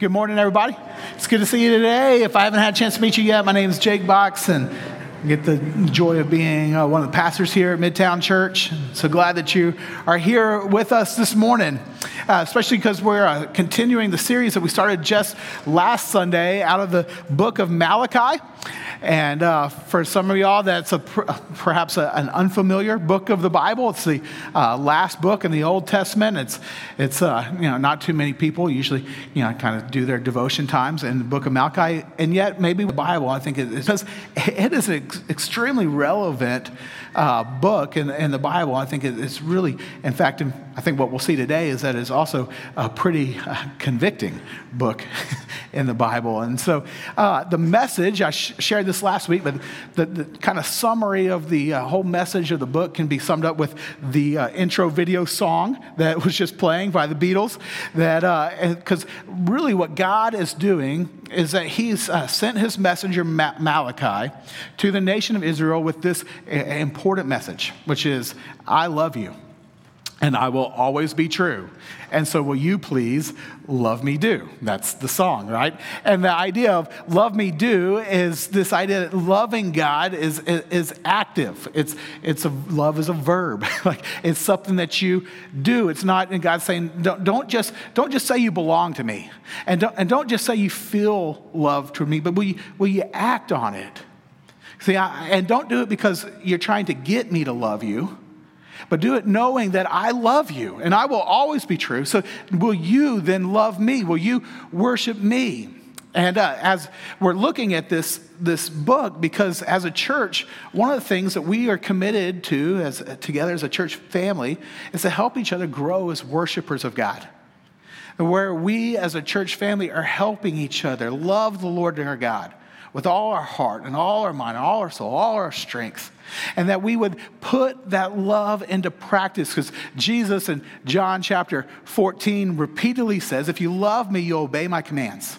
Good morning, everybody. It's good to see you today. If I haven't had a chance to meet you yet, my name is Jake Box, and get the joy of being uh, one of the pastors here at Midtown Church. So glad that you are here with us this morning, uh, especially because we're uh, continuing the series that we started just last Sunday out of the book of Malachi. And uh, for some of y'all, that's a, perhaps a, an unfamiliar book of the Bible. It's the uh, last book in the Old Testament. It's, it's uh, you know, not too many people usually you know, kind of do their devotion times in the book of Malachi. And yet, maybe the Bible, I think it, it, says, it is ex- extremely relevant uh, book in, in the Bible. I think it's really, in fact, I think what we'll see today is that it's also a pretty uh, convicting book in the Bible. And so uh, the message, I sh- shared this last week, but the, the kind of summary of the uh, whole message of the book can be summed up with the uh, intro video song that was just playing by the Beatles. That Because uh, really what God is doing is that he's sent his messenger Malachi to the nation of Israel with this important message, which is, I love you and I will always be true. And so, will you please love me do? That's the song, right? And the idea of love me do is this idea that loving God is, is, is active. It's, it's a, love is a verb. like it's something that you do. It's not, and God's saying, don't, don't, just, don't just say you belong to me. And don't, and don't just say you feel love toward me, but will you, will you act on it? See, I, and don't do it because you're trying to get me to love you but do it knowing that I love you and I will always be true. So, will you then love me? Will you worship me? And uh, as we're looking at this, this book, because as a church, one of the things that we are committed to as together as a church family is to help each other grow as worshipers of God. And where we as a church family are helping each other love the Lord our God with all our heart and all our mind, and all our soul, all our strength. And that we would put that love into practice because Jesus in John chapter 14 repeatedly says, If you love me, you'll obey my commands.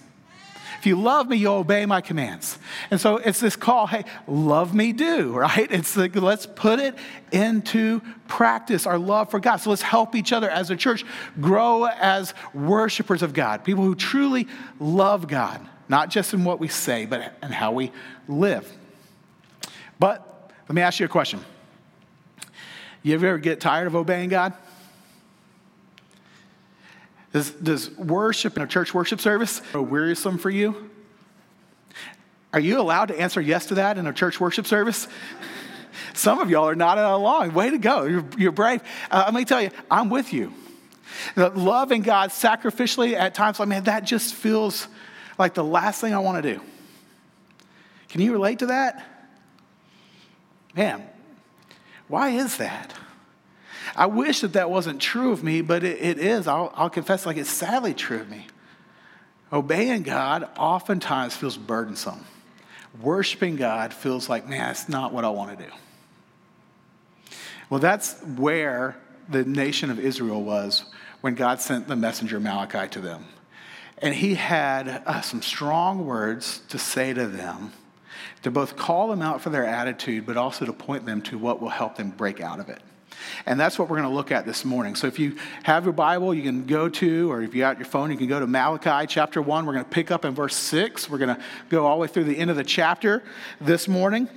If you love me, you'll obey my commands. And so it's this call, hey, love me do, right? It's like, let's put it into practice, our love for God. So let's help each other as a church grow as worshipers of God, people who truly love God not just in what we say, but in how we live. But let me ask you a question. You ever get tired of obeying God? Does, does worship in a church worship service wearisome for you? Are you allowed to answer yes to that in a church worship service? Some of y'all are nodding along. Way to go. You're, you're brave. Uh, let me tell you, I'm with you. Loving God sacrificially at times, like, man, that just feels like the last thing I want to do. Can you relate to that? Man, why is that? I wish that that wasn't true of me, but it, it is. I'll, I'll confess, like it's sadly true of me. Obeying God oftentimes feels burdensome. Worshiping God feels like, man, it's not what I want to do. Well, that's where the nation of Israel was when God sent the messenger Malachi to them. And he had uh, some strong words to say to them to both call them out for their attitude, but also to point them to what will help them break out of it. And that's what we're going to look at this morning. So if you have your Bible, you can go to, or if you got your phone, you can go to Malachi chapter 1. We're going to pick up in verse 6. We're going to go all the way through the end of the chapter this morning.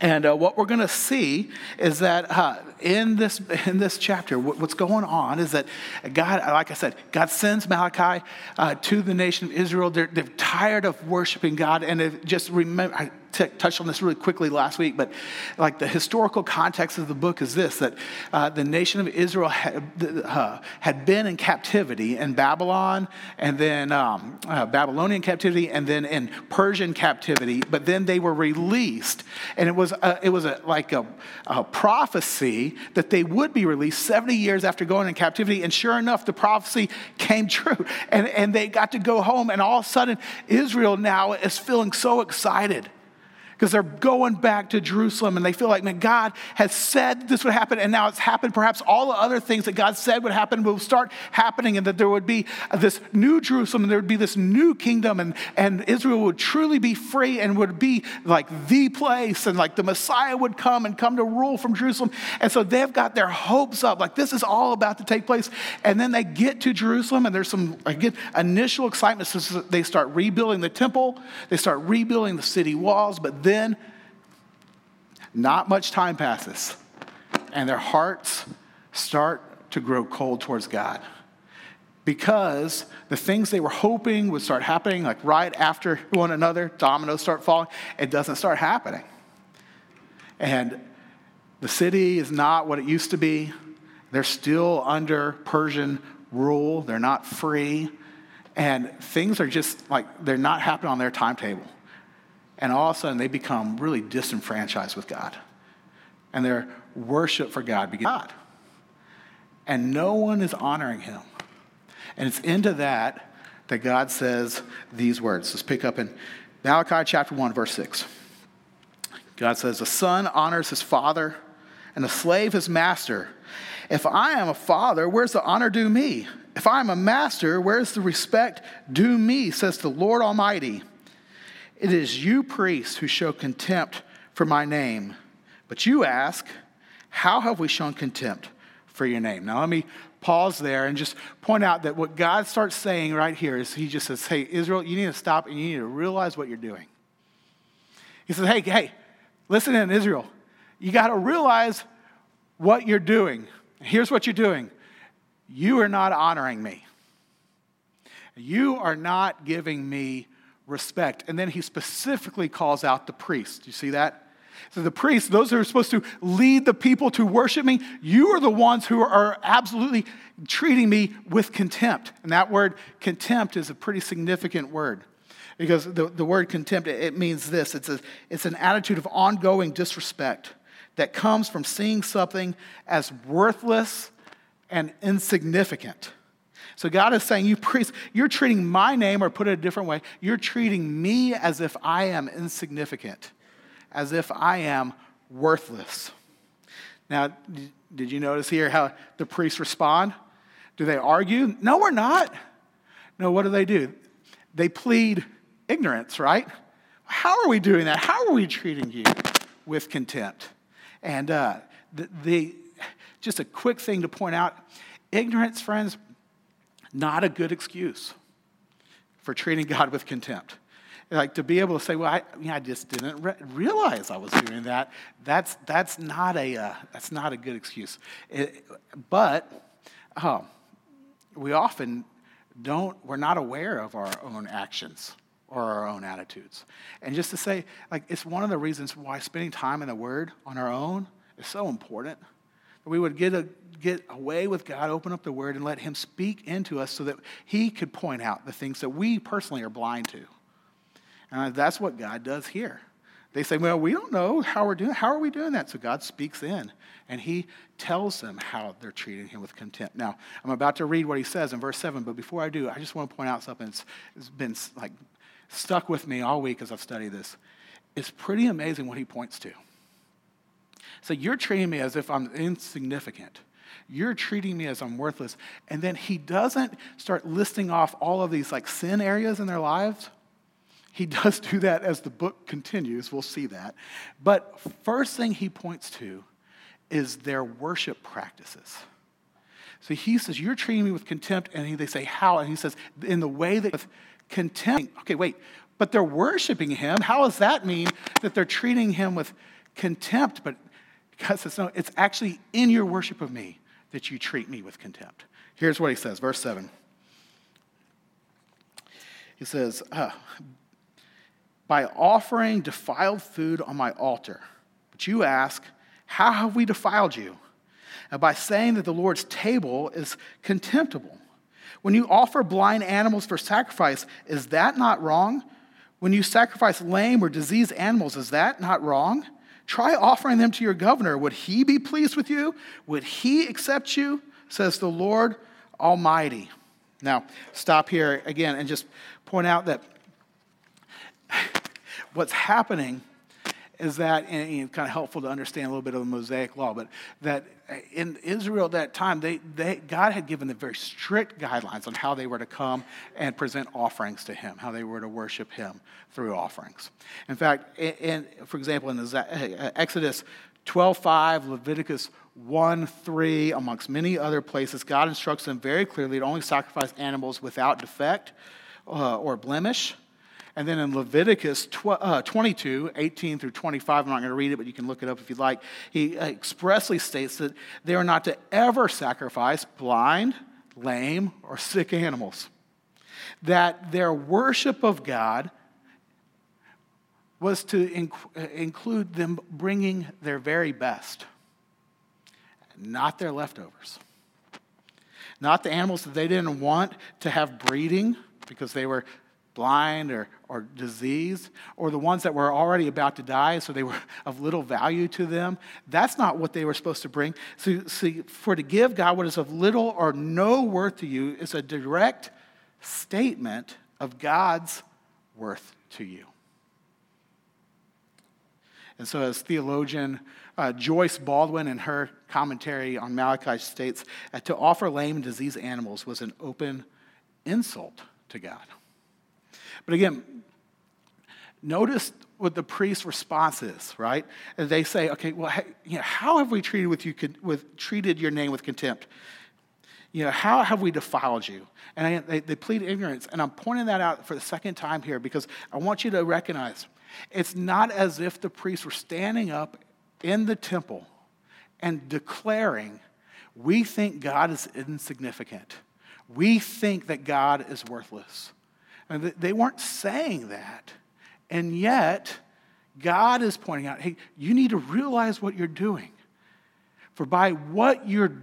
And uh, what we're going to see is that uh, in, this, in this chapter, what's going on is that God, like I said, God sends Malachi uh, to the nation of Israel. They're, they're tired of worshiping God, and just remember, t- touched on this really quickly last week, but like the historical context of the book is this that uh, the nation of Israel had, uh, had been in captivity in Babylon, and then um, uh, Babylonian captivity, and then in Persian captivity, but then they were released. And it was, a, it was a, like a, a prophecy that they would be released 70 years after going in captivity. And sure enough, the prophecy came true. And, and they got to go home, and all of a sudden, Israel now is feeling so excited because they're going back to Jerusalem and they feel like, man, God has said this would happen and now it's happened. Perhaps all the other things that God said would happen will start happening and that there would be this new Jerusalem and there would be this new kingdom and, and Israel would truly be free and would be like the place and like the Messiah would come and come to rule from Jerusalem. And so they've got their hopes up, like this is all about to take place. And then they get to Jerusalem and there's some, again, initial excitement. So they start rebuilding the temple, they start rebuilding the city walls, but then not much time passes and their hearts start to grow cold towards God. Because the things they were hoping would start happening like right after one another dominoes start falling it doesn't start happening. And the city is not what it used to be. They're still under persian rule. They're not free. And things are just like they're not happening on their timetable and all of a sudden they become really disenfranchised with god and their worship for god begins god and no one is honoring him and it's into that that God says these words. Let's pick up in Malachi chapter 1, verse 6. God says, A son honors his father, and a slave his master. If I am a father, where's the honor due me? If I am a master, where's the respect due me, says the Lord Almighty? It is you, priests, who show contempt for my name. But you ask, How have we shown contempt for your name? Now, let me pause there and just point out that what God starts saying right here is He just says, Hey, Israel, you need to stop and you need to realize what you're doing. He says, Hey, hey, listen in, Israel. You got to realize what you're doing. Here's what you're doing you are not honoring me, you are not giving me respect. And then he specifically calls out the priest. You see that? So the priests, those who are supposed to lead the people to worship me, you are the ones who are absolutely treating me with contempt. And that word contempt is a pretty significant word. Because the, the word contempt, it means this it's, a, it's an attitude of ongoing disrespect that comes from seeing something as worthless and insignificant. So God is saying, You priests, you're treating my name, or put it a different way, you're treating me as if I am insignificant as if I am worthless. Now, did you notice here how the priests respond? Do they argue? No, we're not. No, what do they do? They plead ignorance, right? How are we doing that? How are we treating you with contempt? And uh, the, the, just a quick thing to point out ignorance, friends, not a good excuse for treating God with contempt like to be able to say, well, I, I just didn't re- realize I was doing that. That's, that's, not, a, uh, that's not a good excuse. It, but um, we often don't, we're not aware of our own actions or our own attitudes. And just to say, like, it's one of the reasons why spending time in the Word on our own is so important. We would get, a, get away with God, open up the Word, and let Him speak into us so that He could point out the things that we personally are blind to. And that's what God does here. They say, Well, we don't know how we're doing. How are we doing that? So God speaks in and he tells them how they're treating him with contempt. Now, I'm about to read what he says in verse 7, but before I do, I just want to point out something that's, been like stuck with me all week as I've studied this. It's pretty amazing what he points to. So you're treating me as if I'm insignificant. You're treating me as I'm worthless. And then he doesn't start listing off all of these like sin areas in their lives he does do that as the book continues. We'll see that. But first thing he points to is their worship practices. So he says, You're treating me with contempt. And they say, How? And he says, In the way that with contempt. Okay, wait, but they're worshiping him. How does that mean that they're treating him with contempt? But God says, No, it's actually in your worship of me that you treat me with contempt. Here's what he says, verse 7. He says, uh, by offering defiled food on my altar. But you ask, How have we defiled you? And by saying that the Lord's table is contemptible. When you offer blind animals for sacrifice, is that not wrong? When you sacrifice lame or diseased animals, is that not wrong? Try offering them to your governor. Would he be pleased with you? Would he accept you? Says the Lord Almighty. Now, stop here again and just point out that what's happening is that, and, kind of helpful to understand a little bit of the Mosaic law, but that in Israel at that time, they, they, God had given them very strict guidelines on how they were to come and present offerings to Him, how they were to worship Him through offerings. In fact, in, for example, in the, Exodus 12:5, Leviticus 1 3, amongst many other places, God instructs them very clearly to only sacrifice animals without defect uh, or blemish. And then in Leviticus uh, 22, 18 through 25, I'm not going to read it, but you can look it up if you'd like. He expressly states that they are not to ever sacrifice blind, lame, or sick animals. That their worship of God was to inc- include them bringing their very best, not their leftovers. Not the animals that they didn't want to have breeding because they were blind or, or diseased, or the ones that were already about to die, so they were of little value to them. That's not what they were supposed to bring. So, see, for to give God what is of little or no worth to you is a direct statement of God's worth to you. And so, as theologian uh, Joyce Baldwin, in her commentary on Malachi, states, to offer lame diseased animals was an open insult to God. But again, notice what the priest's response is, right? And they say, okay, well, you know, how have we treated, with you, with, treated your name with contempt? You know, how have we defiled you? And I, they, they plead ignorance. And I'm pointing that out for the second time here because I want you to recognize it's not as if the priests were standing up in the temple and declaring, we think God is insignificant. We think that God is worthless. And they weren't saying that. And yet, God is pointing out hey, you need to realize what you're doing. For by what you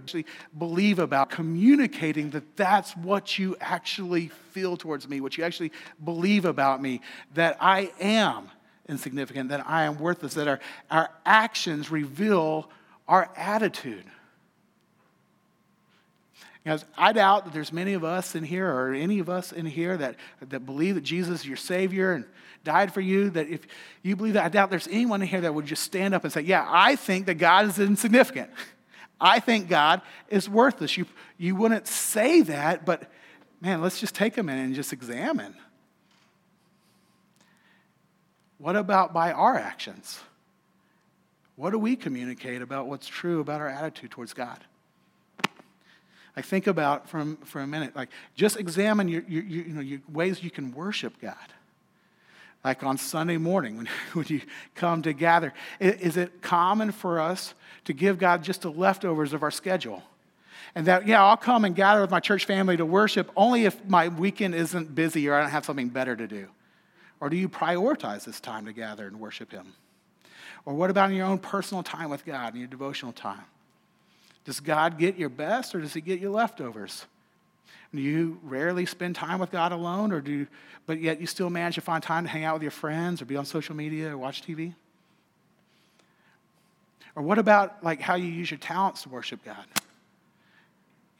believe about communicating that that's what you actually feel towards me, what you actually believe about me, that I am insignificant, that I am worthless, that our, our actions reveal our attitude. Because I doubt that there's many of us in here, or any of us in here, that, that believe that Jesus is your Savior and died for you. That if you believe that, I doubt there's anyone in here that would just stand up and say, Yeah, I think that God is insignificant. I think God is worthless. You, you wouldn't say that, but man, let's just take a minute and just examine. What about by our actions? What do we communicate about what's true about our attitude towards God? Like think about from for a minute, like just examine your, your, your, you know, your ways you can worship God. Like on Sunday morning when, when you come to gather. Is it common for us to give God just the leftovers of our schedule? And that, yeah, I'll come and gather with my church family to worship only if my weekend isn't busy or I don't have something better to do. Or do you prioritize this time to gather and worship Him? Or what about in your own personal time with God and your devotional time? Does God get your best or does He get your leftovers? Do you rarely spend time with God alone, or do you, but yet you still manage to find time to hang out with your friends or be on social media or watch TV? Or what about like how you use your talents to worship God?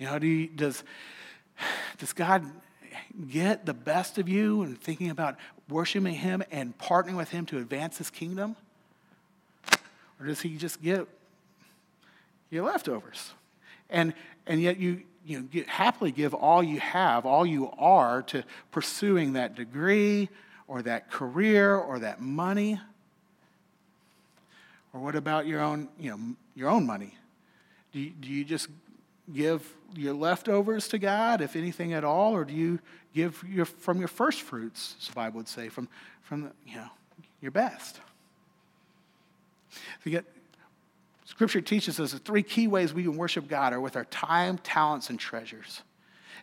You know, do you, does, does God get the best of you and thinking about worshiping Him and partnering with Him to advance His kingdom? Or does He just get your leftovers. And, and yet you, you know, get, happily give all you have, all you are, to pursuing that degree or that career or that money. Or what about your own, you know, your own money? Do you, do you just give your leftovers to God, if anything at all, or do you give your, from your first fruits, as the Bible would say, from, from the, you know, your best? Scripture teaches us that three key ways we can worship God are with our time, talents, and treasures.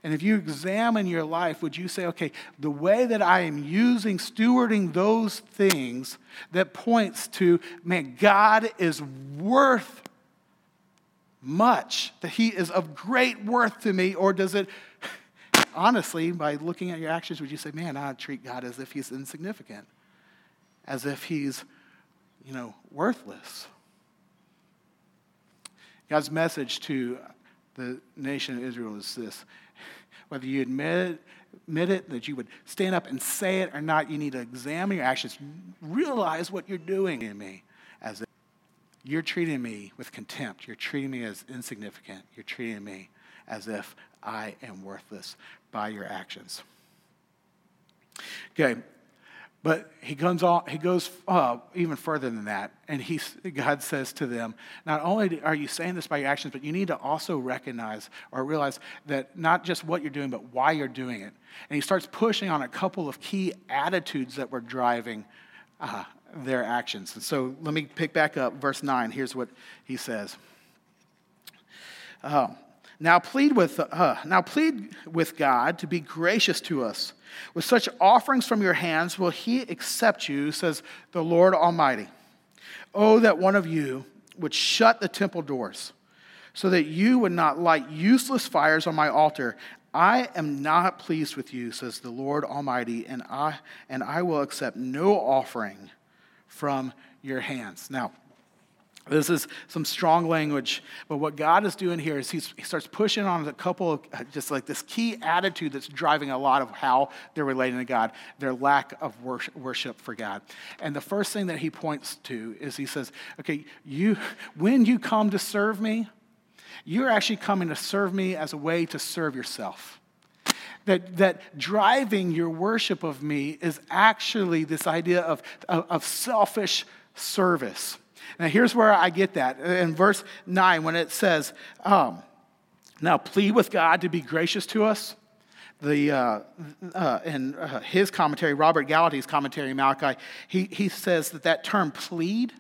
And if you examine your life, would you say, okay, the way that I am using, stewarding those things that points to, man, God is worth much, that He is of great worth to me, or does it, honestly, by looking at your actions, would you say, man, I treat God as if He's insignificant, as if He's, you know, worthless? God's message to the nation of Israel is this whether you admit it, admit it, that you would stand up and say it or not. You need to examine your actions. Realize what you're doing in me as if you're treating me with contempt. You're treating me as insignificant. You're treating me as if I am worthless by your actions. Okay, but he goes on. He goes uh, even further than that, and he, God says to them, "Not only are you saying this by your actions, but you need to also recognize or realize that not just what you're doing, but why you're doing it." And he starts pushing on a couple of key attitudes that were driving uh, their actions. And so, let me pick back up verse nine. Here's what he says. Uh, now plead with uh, now plead with God to be gracious to us. With such offerings from your hands will he accept you, says the Lord Almighty. Oh, that one of you would shut the temple doors, so that you would not light useless fires on my altar. I am not pleased with you, says the Lord Almighty, and I and I will accept no offering from your hands. Now, this is some strong language, but what God is doing here is he starts pushing on a couple of uh, just like this key attitude that's driving a lot of how they're relating to God, their lack of worship for God. And the first thing that he points to is he says, okay, you, when you come to serve me, you're actually coming to serve me as a way to serve yourself. That, that driving your worship of me is actually this idea of, of, of selfish service. Now, here's where I get that. In verse 9, when it says, um, Now plead with God to be gracious to us. The, uh, uh, in uh, his commentary, Robert Gallaty's commentary, Malachi, he, he says that that term plead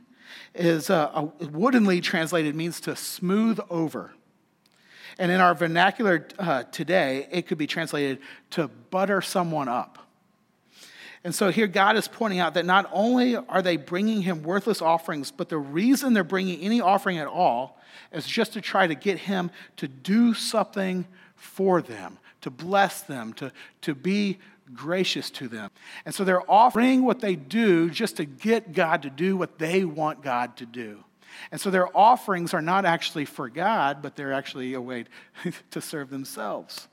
is uh, woodenly translated means to smooth over. And in our vernacular uh, today, it could be translated to butter someone up. And so here God is pointing out that not only are they bringing him worthless offerings, but the reason they're bringing any offering at all is just to try to get him to do something for them, to bless them, to, to be gracious to them. And so they're offering what they do just to get God to do what they want God to do. And so their offerings are not actually for God, but they're actually a way to serve themselves.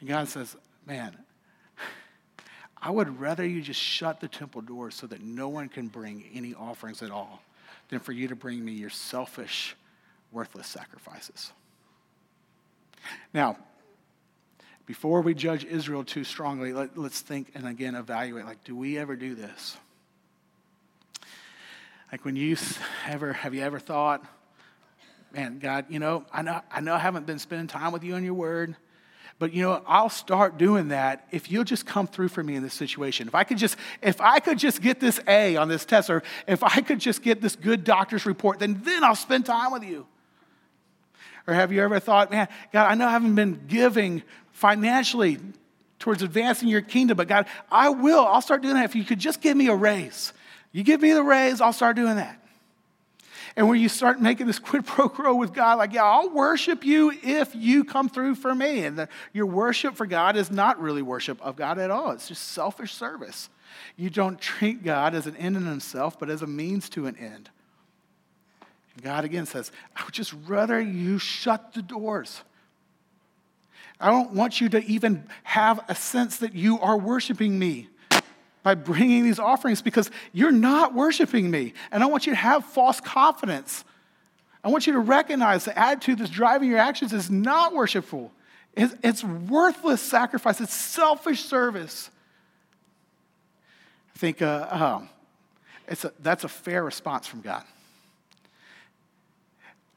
And God says, Man, I would rather you just shut the temple doors so that no one can bring any offerings at all than for you to bring me your selfish, worthless sacrifices. Now, before we judge Israel too strongly, let, us think and again evaluate like, do we ever do this? Like when you ever, have you ever thought, man, God, you know, I know, I know I haven't been spending time with you in your word. But you know, I'll start doing that if you'll just come through for me in this situation. If I could just, if I could just get this A on this test, or if I could just get this good doctor's report, then then I'll spend time with you. Or have you ever thought, man, God, I know I haven't been giving financially towards advancing your kingdom, but God, I will. I'll start doing that if you could just give me a raise. You give me the raise, I'll start doing that. And when you start making this quid pro quo with God, like, yeah, I'll worship you if you come through for me. And the, your worship for God is not really worship of God at all, it's just selfish service. You don't treat God as an end in himself, but as a means to an end. And God again says, I would just rather you shut the doors. I don't want you to even have a sense that you are worshiping me by bringing these offerings because you're not worshiping me. And I want you to have false confidence. I want you to recognize the attitude that's driving your actions is not worshipful. It's, it's worthless sacrifice, it's selfish service. I think uh, um, it's a, that's a fair response from God.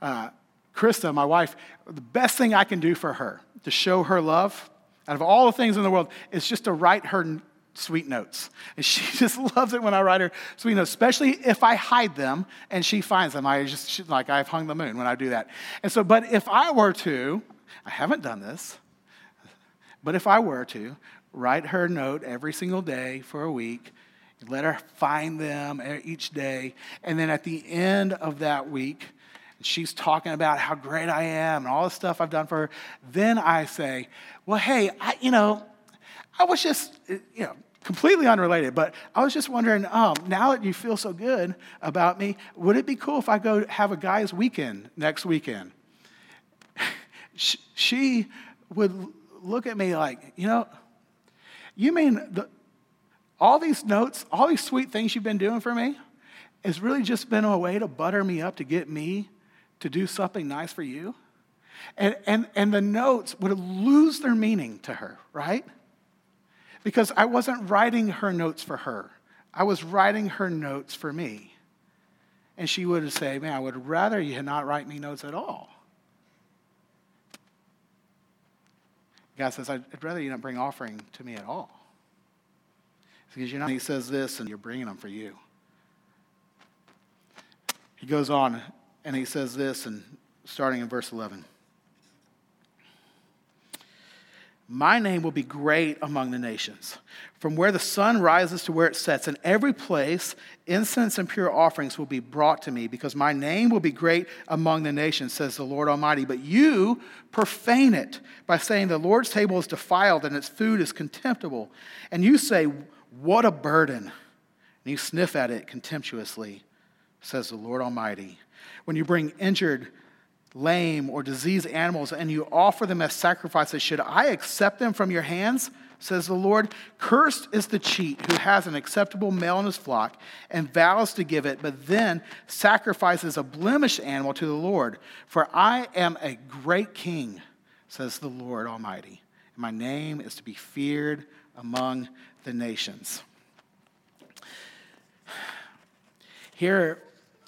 Uh, Krista, my wife, the best thing I can do for her to show her love, out of all the things in the world, is just to write her sweet notes. And she just loves it when I write her sweet notes, especially if I hide them and she finds them. I just, she, like, I've hung the moon when I do that. And so, but if I were to, I haven't done this, but if I were to write her note every single day for a week, let her find them each day, and then at the end of that week, she's talking about how great I am and all the stuff I've done for her, then I say, well, hey, I, you know, I was just, you know, completely unrelated, but I was just wondering, um, now that you feel so good about me, would it be cool if I go have a guy's weekend next weekend? she would look at me like, you know, you mean the, all these notes, all these sweet things you've been doing for me, has really just been a way to butter me up to get me to do something nice for you? And, and, and the notes would lose their meaning to her, right? Because I wasn't writing her notes for her, I was writing her notes for me. And she would say, Man, I would rather you had not write me notes at all. God says, I'd rather you not bring offering to me at all. Because you know, he says this, and you're bringing them for you. He goes on and he says this, and starting in verse 11. My name will be great among the nations, from where the sun rises to where it sets. In every place, incense and pure offerings will be brought to me, because my name will be great among the nations, says the Lord Almighty. But you profane it by saying the Lord's table is defiled and its food is contemptible. And you say, What a burden! And you sniff at it contemptuously, says the Lord Almighty. When you bring injured, lame, or diseased animals, and you offer them as sacrifices, should I accept them from your hands? Says the Lord. Cursed is the cheat who has an acceptable male in his flock and vows to give it, but then sacrifices a blemished animal to the Lord. For I am a great king, says the Lord Almighty, and my name is to be feared among the nations. Here,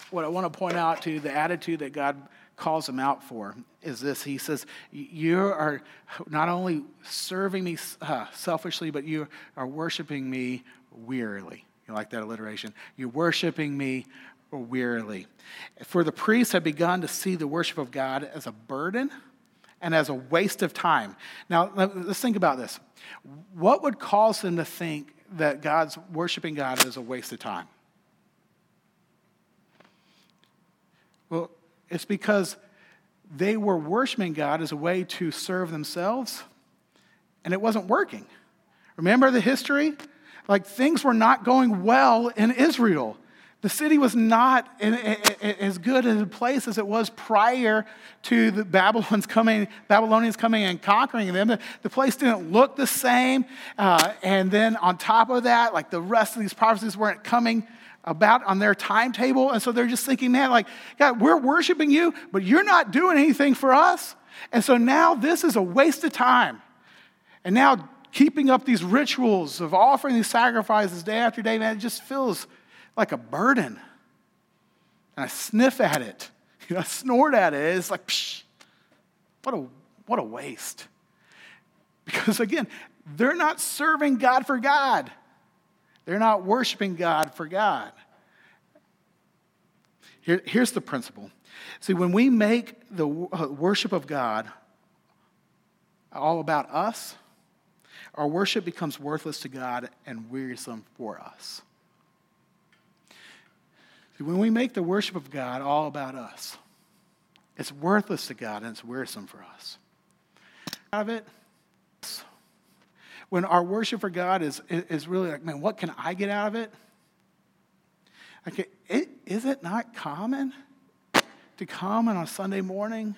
what I want to point out to the attitude that God calls him out for is this He says, You are not only serving me uh, selfishly, but you are worshiping me wearily. You like that alliteration? You're worshiping me wearily. For the priests have begun to see the worship of God as a burden and as a waste of time. Now, let's think about this. What would cause them to think that God's worshiping God is a waste of time? Well, it's because they were worshiping God as a way to serve themselves, and it wasn't working. Remember the history? Like things were not going well in Israel. The city was not in, in, in, as good a place as it was prior to the Babylons coming, Babylonians coming and conquering them. The, the place didn't look the same. Uh, and then on top of that, like the rest of these prophecies weren't coming about on their timetable. And so they're just thinking, man, like, God, we're worshiping you, but you're not doing anything for us. And so now this is a waste of time. And now keeping up these rituals of offering these sacrifices day after day, man, it just feels like a burden. And I sniff at it, you know, I snort at it. It's like, psh, what a, what a waste. Because again, they're not serving God for God. They're not worshiping God for God. Here, here's the principle. See, when we make the uh, worship of God all about us, our worship becomes worthless to God and wearisome for us. See, when we make the worship of God all about us, it's worthless to God and it's wearisome for us. Out of it, when our worship for God is, is really like, man, what can I get out of it? Okay, it, is it not common to come on a Sunday morning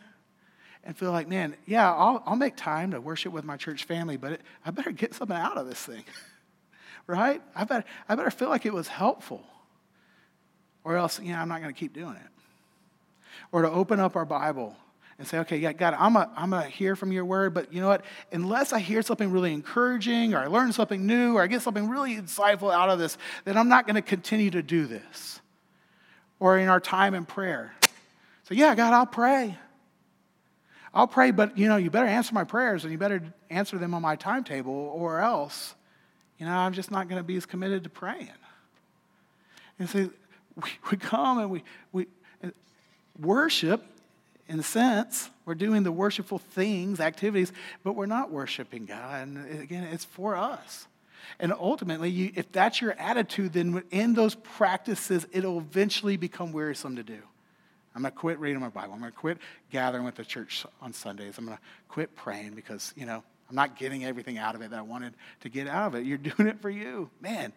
and feel like, man, yeah, I'll, I'll make time to worship with my church family, but it, I better get something out of this thing, right? I better, I better feel like it was helpful, or else, you know, I'm not going to keep doing it. Or to open up our Bible and say, okay, yeah, God, I'm going I'm to hear from your word, but you know what? Unless I hear something really encouraging or I learn something new or I get something really insightful out of this, then I'm not going to continue to do this. Or in our time in prayer. So, yeah, God, I'll pray. I'll pray, but you know, you better answer my prayers and you better answer them on my timetable or else, you know, I'm just not going to be as committed to praying. And so we, we come and we, we worship in a sense, we're doing the worshipful things, activities, but we're not worshiping God. And again, it's for us. And ultimately, you, if that's your attitude, then in those practices, it'll eventually become wearisome to do. I'm going to quit reading my Bible. I'm going to quit gathering with the church on Sundays. I'm going to quit praying because, you know, I'm not getting everything out of it that I wanted to get out of it. You're doing it for you. Man,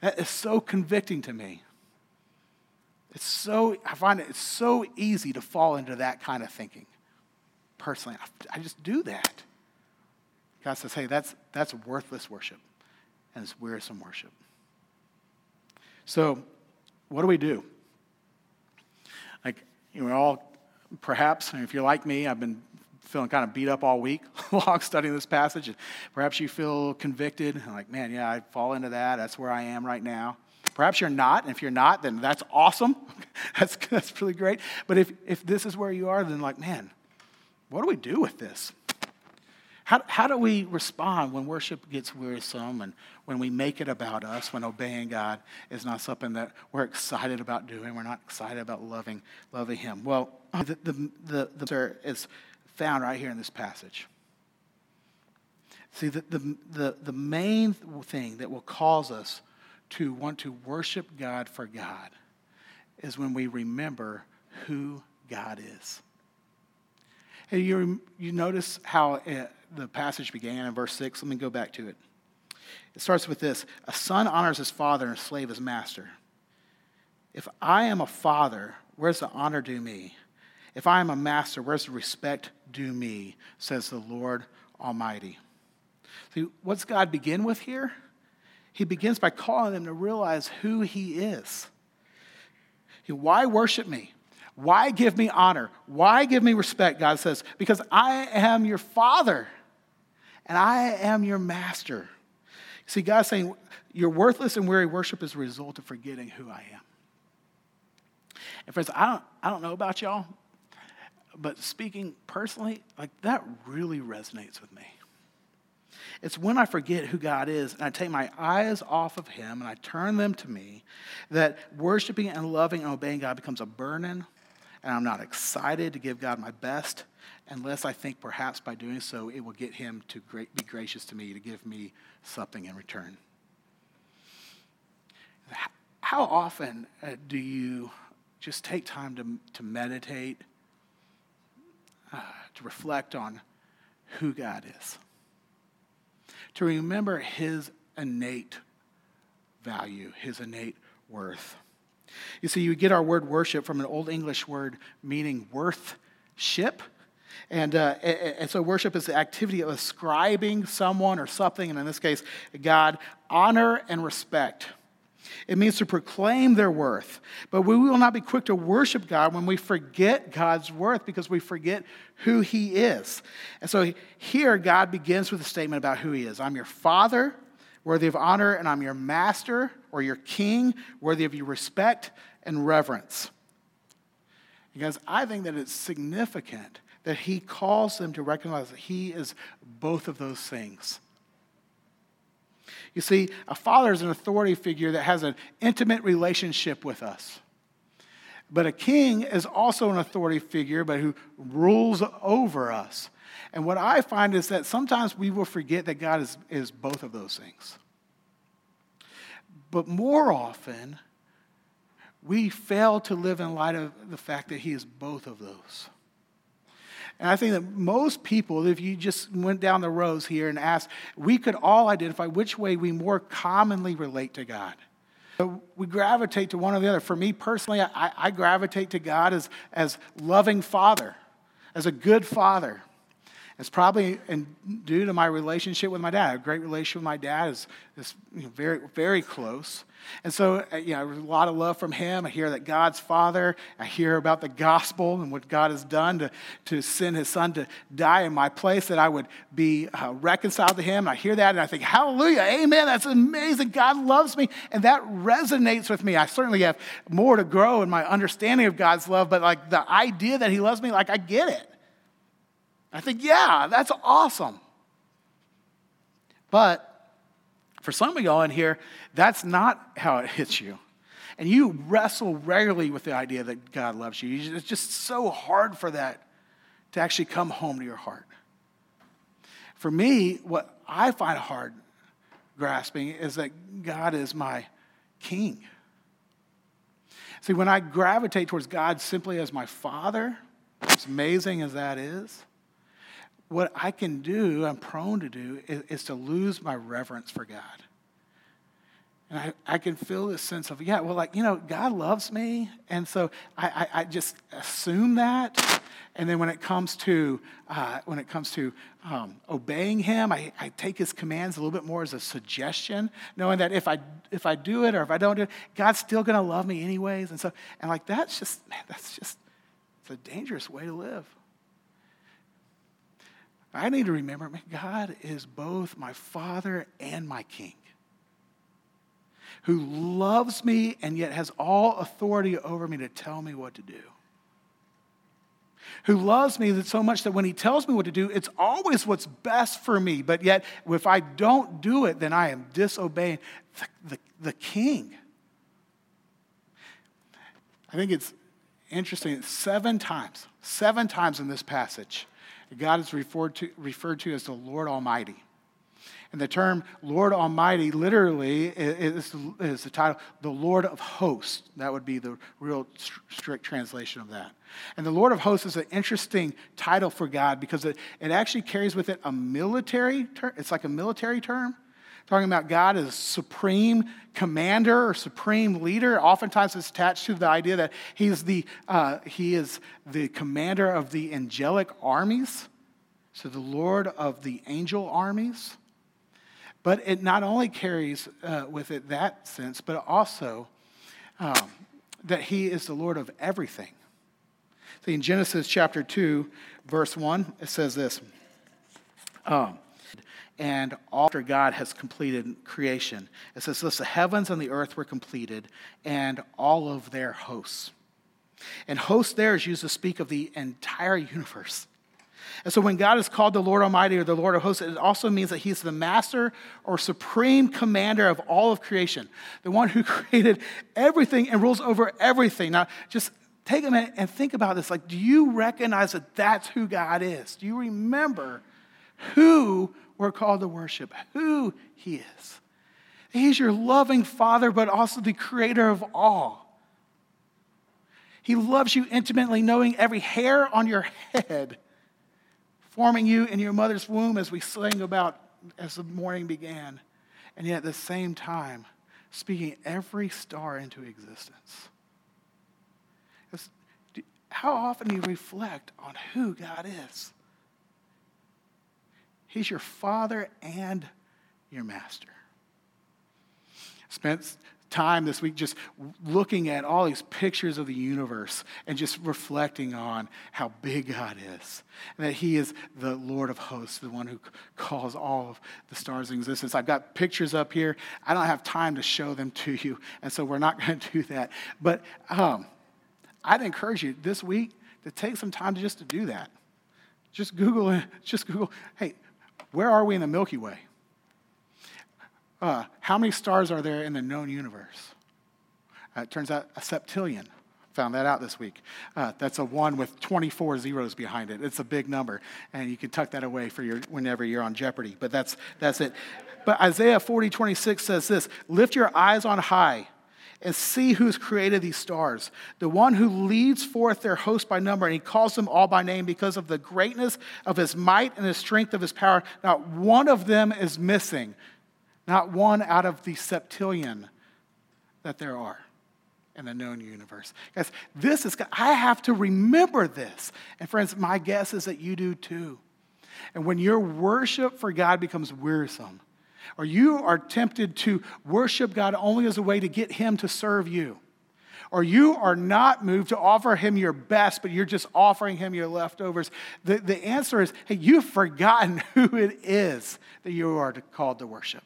that is so convicting to me. It's so, I find it it's so easy to fall into that kind of thinking. Personally, I, I just do that. God says, hey, that's, that's worthless worship and it's wearisome worship. So, what do we do? Like, you know, all perhaps, if you're like me, I've been feeling kind of beat up all week long studying this passage. And Perhaps you feel convicted, like, man, yeah, I fall into that. That's where I am right now. Perhaps you're not, and if you're not, then that's awesome. that's, that's really great. But if, if this is where you are, then like, man, what do we do with this? How, how do we respond when worship gets wearisome and when we make it about us, when obeying God is not something that we're excited about doing, we're not excited about loving, loving Him? Well, the, the, the, the is found right here in this passage. See, the, the, the, the main thing that will cause us to want to worship God for God is when we remember who God is. And you, you notice how it, the passage began in verse 6. Let me go back to it. It starts with this A son honors his father, and a slave his master. If I am a father, where's the honor due me? If I am a master, where's the respect due me? Says the Lord Almighty. See, what's God begin with here? He begins by calling them to realize who He is. Why worship me? Why give me honor? Why give me respect? God says, because I am your father and I am your master. See, God's saying, your worthless and weary worship is a result of forgetting who I am. And friends, I don't, I don't know about y'all, but speaking personally, like that really resonates with me. It's when I forget who God is and I take my eyes off of Him and I turn them to me that worshiping and loving and obeying God becomes a burden, and I'm not excited to give God my best unless I think perhaps by doing so it will get him to be gracious to me, to give me something in return. How often uh, do you just take time to, to meditate, uh, to reflect on who God is, to remember his innate value, his innate worth? You see, you get our word worship from an Old English word meaning worth-ship and, uh, and so worship is the activity of ascribing someone or something, and in this case, God, honor and respect. It means to proclaim their worth. But we will not be quick to worship God when we forget God's worth because we forget who He is. And so here, God begins with a statement about who He is I'm your Father, worthy of honor, and I'm your Master or your King, worthy of your respect and reverence. Because I think that it's significant that he calls them to recognize that he is both of those things. You see, a father is an authority figure that has an intimate relationship with us. But a king is also an authority figure, but who rules over us. And what I find is that sometimes we will forget that God is, is both of those things. But more often, we fail to live in light of the fact that He is both of those. And I think that most people, if you just went down the rows here and asked, we could all identify which way we more commonly relate to God. So we gravitate to one or the other. For me personally, I, I gravitate to God as, as loving father, as a good father. It's probably due to my relationship with my dad. A great relationship with my dad is, is you know, very, very close. And so, uh, you know, a lot of love from him. I hear that God's Father. I hear about the gospel and what God has done to, to send his son to die in my place, that I would be uh, reconciled to him. I hear that and I think, hallelujah, amen, that's amazing. God loves me. And that resonates with me. I certainly have more to grow in my understanding of God's love, but like the idea that he loves me, like I get it. I think, yeah, that's awesome. But for some of y'all in here, that's not how it hits you. And you wrestle regularly with the idea that God loves you. It's just so hard for that to actually come home to your heart. For me, what I find hard grasping is that God is my king. See, when I gravitate towards God simply as my father, as amazing as that is, what I can do, I'm prone to do, is, is to lose my reverence for God. And I, I can feel this sense of, yeah, well, like, you know, God loves me. And so I, I, I just assume that. And then when it comes to, uh, when it comes to um, obeying him, I, I take his commands a little bit more as a suggestion, knowing that if I, if I do it or if I don't do it, God's still going to love me anyways. And so, and like, that's just, man, that's just, it's a dangerous way to live. I need to remember, God is both my father and my king who loves me and yet has all authority over me to tell me what to do. Who loves me so much that when he tells me what to do, it's always what's best for me. But yet, if I don't do it, then I am disobeying the, the, the king. I think it's interesting. Seven times, seven times in this passage, God is referred to, referred to as the Lord Almighty. And the term Lord Almighty literally is, is the title, the Lord of Hosts. That would be the real strict translation of that. And the Lord of Hosts is an interesting title for God because it, it actually carries with it a military term. It's like a military term, talking about God as supreme commander or supreme leader. Oftentimes it's attached to the idea that he's the, uh, he is the commander of the angelic armies. So the Lord of the angel armies. But it not only carries uh, with it that sense, but also um, that he is the Lord of everything. See, in Genesis chapter 2, verse 1, it says this. Um, and after God has completed creation, it says this the heavens and the earth were completed, and all of their hosts. And host there is used to speak of the entire universe. And so when God is called the Lord Almighty or the Lord of hosts, it also means that he's the master or supreme commander of all of creation, the one who created everything and rules over everything. Now, just take a minute and think about this. Like, do you recognize that that's who God is? Do you remember who we're called to worship, who he is? He's your loving father, but also the creator of all. He loves you intimately, knowing every hair on your head forming you in your mother's womb, as we sang about as the morning began, and yet at the same time, speaking every star into existence. How often do you reflect on who God is? He's your father and your master. Spent time this week just looking at all these pictures of the universe and just reflecting on how big God is and that He is the Lord of hosts, the one who calls all of the stars in existence. I've got pictures up here. I don't have time to show them to you, and so we're not going to do that. But um, I'd encourage you this week to take some time to just to do that. Just Google it. Just Google, hey, where are we in the Milky Way? Uh, how many stars are there in the known universe? Uh, it turns out a septillion. Found that out this week. Uh, that's a one with 24 zeros behind it. It's a big number, and you can tuck that away for your whenever you're on Jeopardy. But that's that's it. But Isaiah 40, 26 says this: Lift your eyes on high and see who's created these stars. The one who leads forth their host by number, and he calls them all by name because of the greatness of his might and the strength of his power. Not one of them is missing not one out of the septillion that there are in the known universe. Guys, this is, I have to remember this. And friends, my guess is that you do too. And when your worship for God becomes wearisome, or you are tempted to worship God only as a way to get Him to serve you, or you are not moved to offer Him your best, but you're just offering Him your leftovers, the, the answer is hey, you've forgotten who it is that you are called to worship.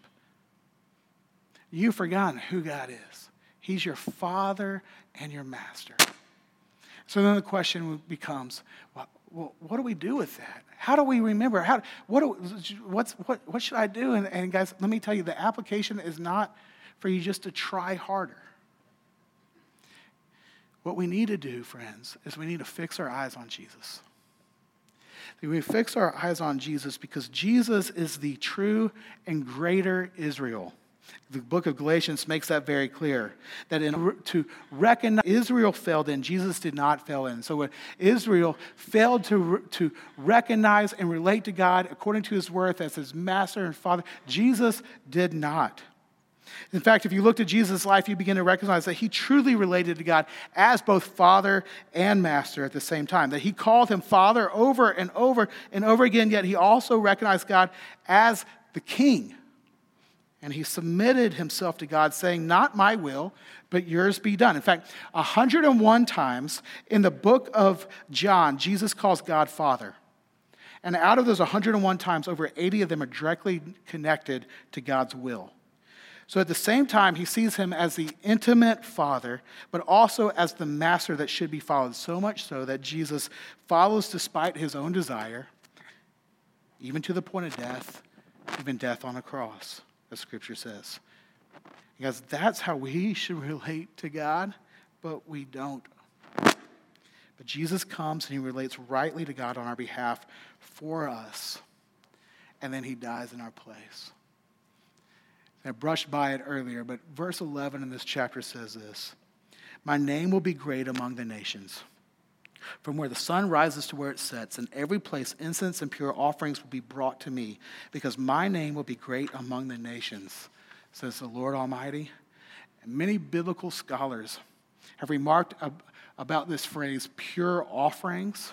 You've forgotten who God is. He's your father and your master. So then the question becomes well, well what do we do with that? How do we remember? How, what, do, what's, what, what should I do? And, and guys, let me tell you the application is not for you just to try harder. What we need to do, friends, is we need to fix our eyes on Jesus. We fix our eyes on Jesus because Jesus is the true and greater Israel. The book of Galatians makes that very clear that in, to recognize Israel failed and Jesus did not fail in. So when Israel failed to, to recognize and relate to God according to his worth as his master and father, Jesus did not. In fact, if you looked at Jesus' life, you begin to recognize that he truly related to God as both father and master at the same time. That he called him father over and over and over again, yet he also recognized God as the king. And he submitted himself to God, saying, Not my will, but yours be done. In fact, 101 times in the book of John, Jesus calls God Father. And out of those 101 times, over 80 of them are directly connected to God's will. So at the same time, he sees him as the intimate father, but also as the master that should be followed, so much so that Jesus follows despite his own desire, even to the point of death, even death on a cross, as scripture says. Because that's how we should relate to God, but we don't. But Jesus comes and he relates rightly to God on our behalf for us, and then he dies in our place. I brushed by it earlier, but verse 11 in this chapter says this My name will be great among the nations. From where the sun rises to where it sets, in every place incense and pure offerings will be brought to me, because my name will be great among the nations, says the Lord Almighty. And many biblical scholars have remarked ab- about this phrase, pure offerings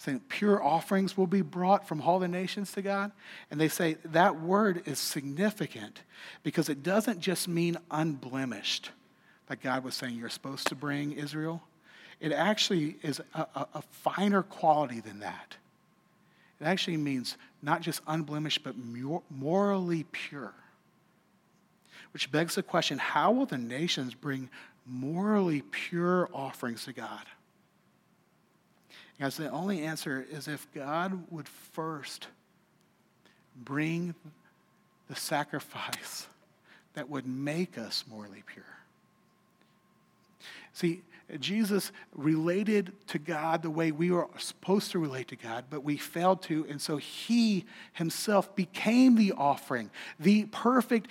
saying pure offerings will be brought from all the nations to God. And they say that word is significant because it doesn't just mean unblemished, like God was saying you're supposed to bring Israel. It actually is a, a, a finer quality than that. It actually means not just unblemished, but morally pure. Which begs the question how will the nations bring morally pure offerings to God? Guys, the only answer is if God would first bring the sacrifice that would make us morally pure. See, Jesus related to God the way we were supposed to relate to God, but we failed to, and so he himself became the offering, the perfect,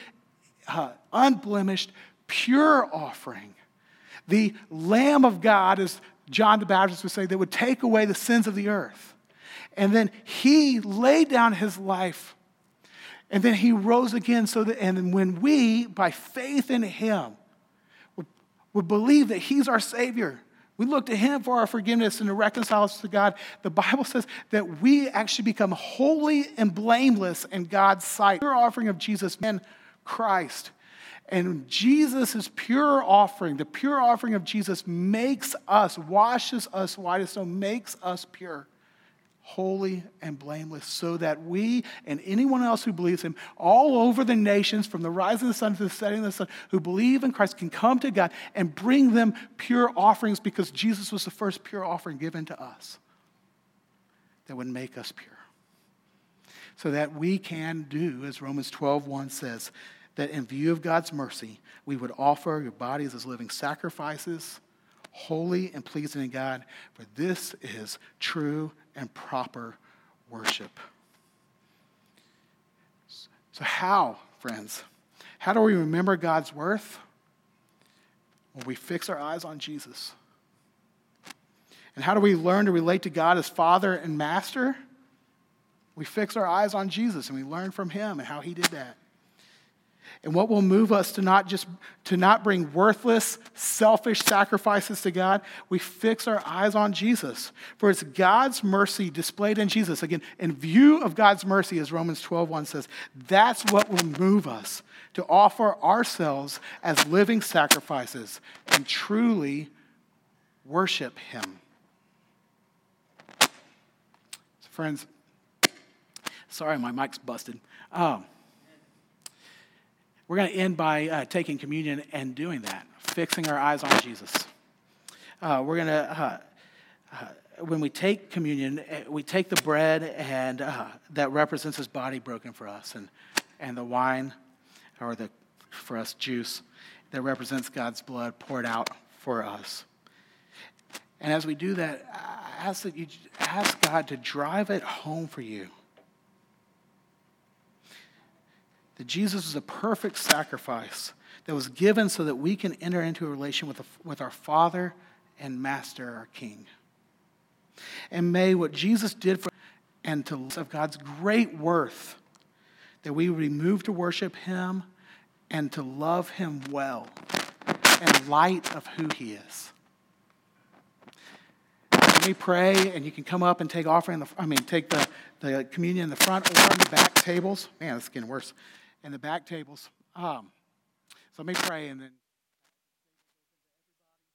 uh, unblemished, pure offering. The Lamb of God is John the Baptist would say, that would take away the sins of the earth. And then he laid down his life. And then he rose again so that, and when we, by faith in him, would, believe that he's our Savior, we look to him for our forgiveness and to reconcile us to God. The Bible says that we actually become holy and blameless in God's sight. The offering of Jesus in Christ and Jesus' pure offering, the pure offering of Jesus, makes us, washes us white as snow, makes us pure, holy, and blameless, so that we and anyone else who believes Him, all over the nations, from the rising of the sun to the setting of the sun, who believe in Christ, can come to God and bring them pure offerings because Jesus was the first pure offering given to us that would make us pure. So that we can do, as Romans 12 1 says, that in view of God's mercy, we would offer your bodies as living sacrifices, holy and pleasing to God, for this is true and proper worship. So, how, friends? How do we remember God's worth? When we fix our eyes on Jesus. And how do we learn to relate to God as Father and Master? We fix our eyes on Jesus and we learn from Him and how He did that. And what will move us to not just to not bring worthless, selfish sacrifices to God? We fix our eyes on Jesus. For it's God's mercy displayed in Jesus. Again, in view of God's mercy, as Romans 12, 1 says, that's what will move us to offer ourselves as living sacrifices and truly worship Him. So friends, sorry, my mic's busted. Um, we're going to end by uh, taking communion and doing that, fixing our eyes on Jesus. Uh, we're going to, uh, uh, when we take communion, uh, we take the bread and uh, that represents his body broken for us, and, and the wine, or the, for us, juice, that represents God's blood poured out for us. And as we do that, I ask that you ask God to drive it home for you that Jesus was a perfect sacrifice that was given so that we can enter into a relation with, with our Father and Master, our King. And may what Jesus did for and to of God's great worth, that we would be moved to worship Him and to love Him well in light of who He is. Let me pray, and you can come up and take offering. The, I mean, take the, the communion in the front or in the back tables. Man, it's getting worse and the back tables. Um, so let me pray and then.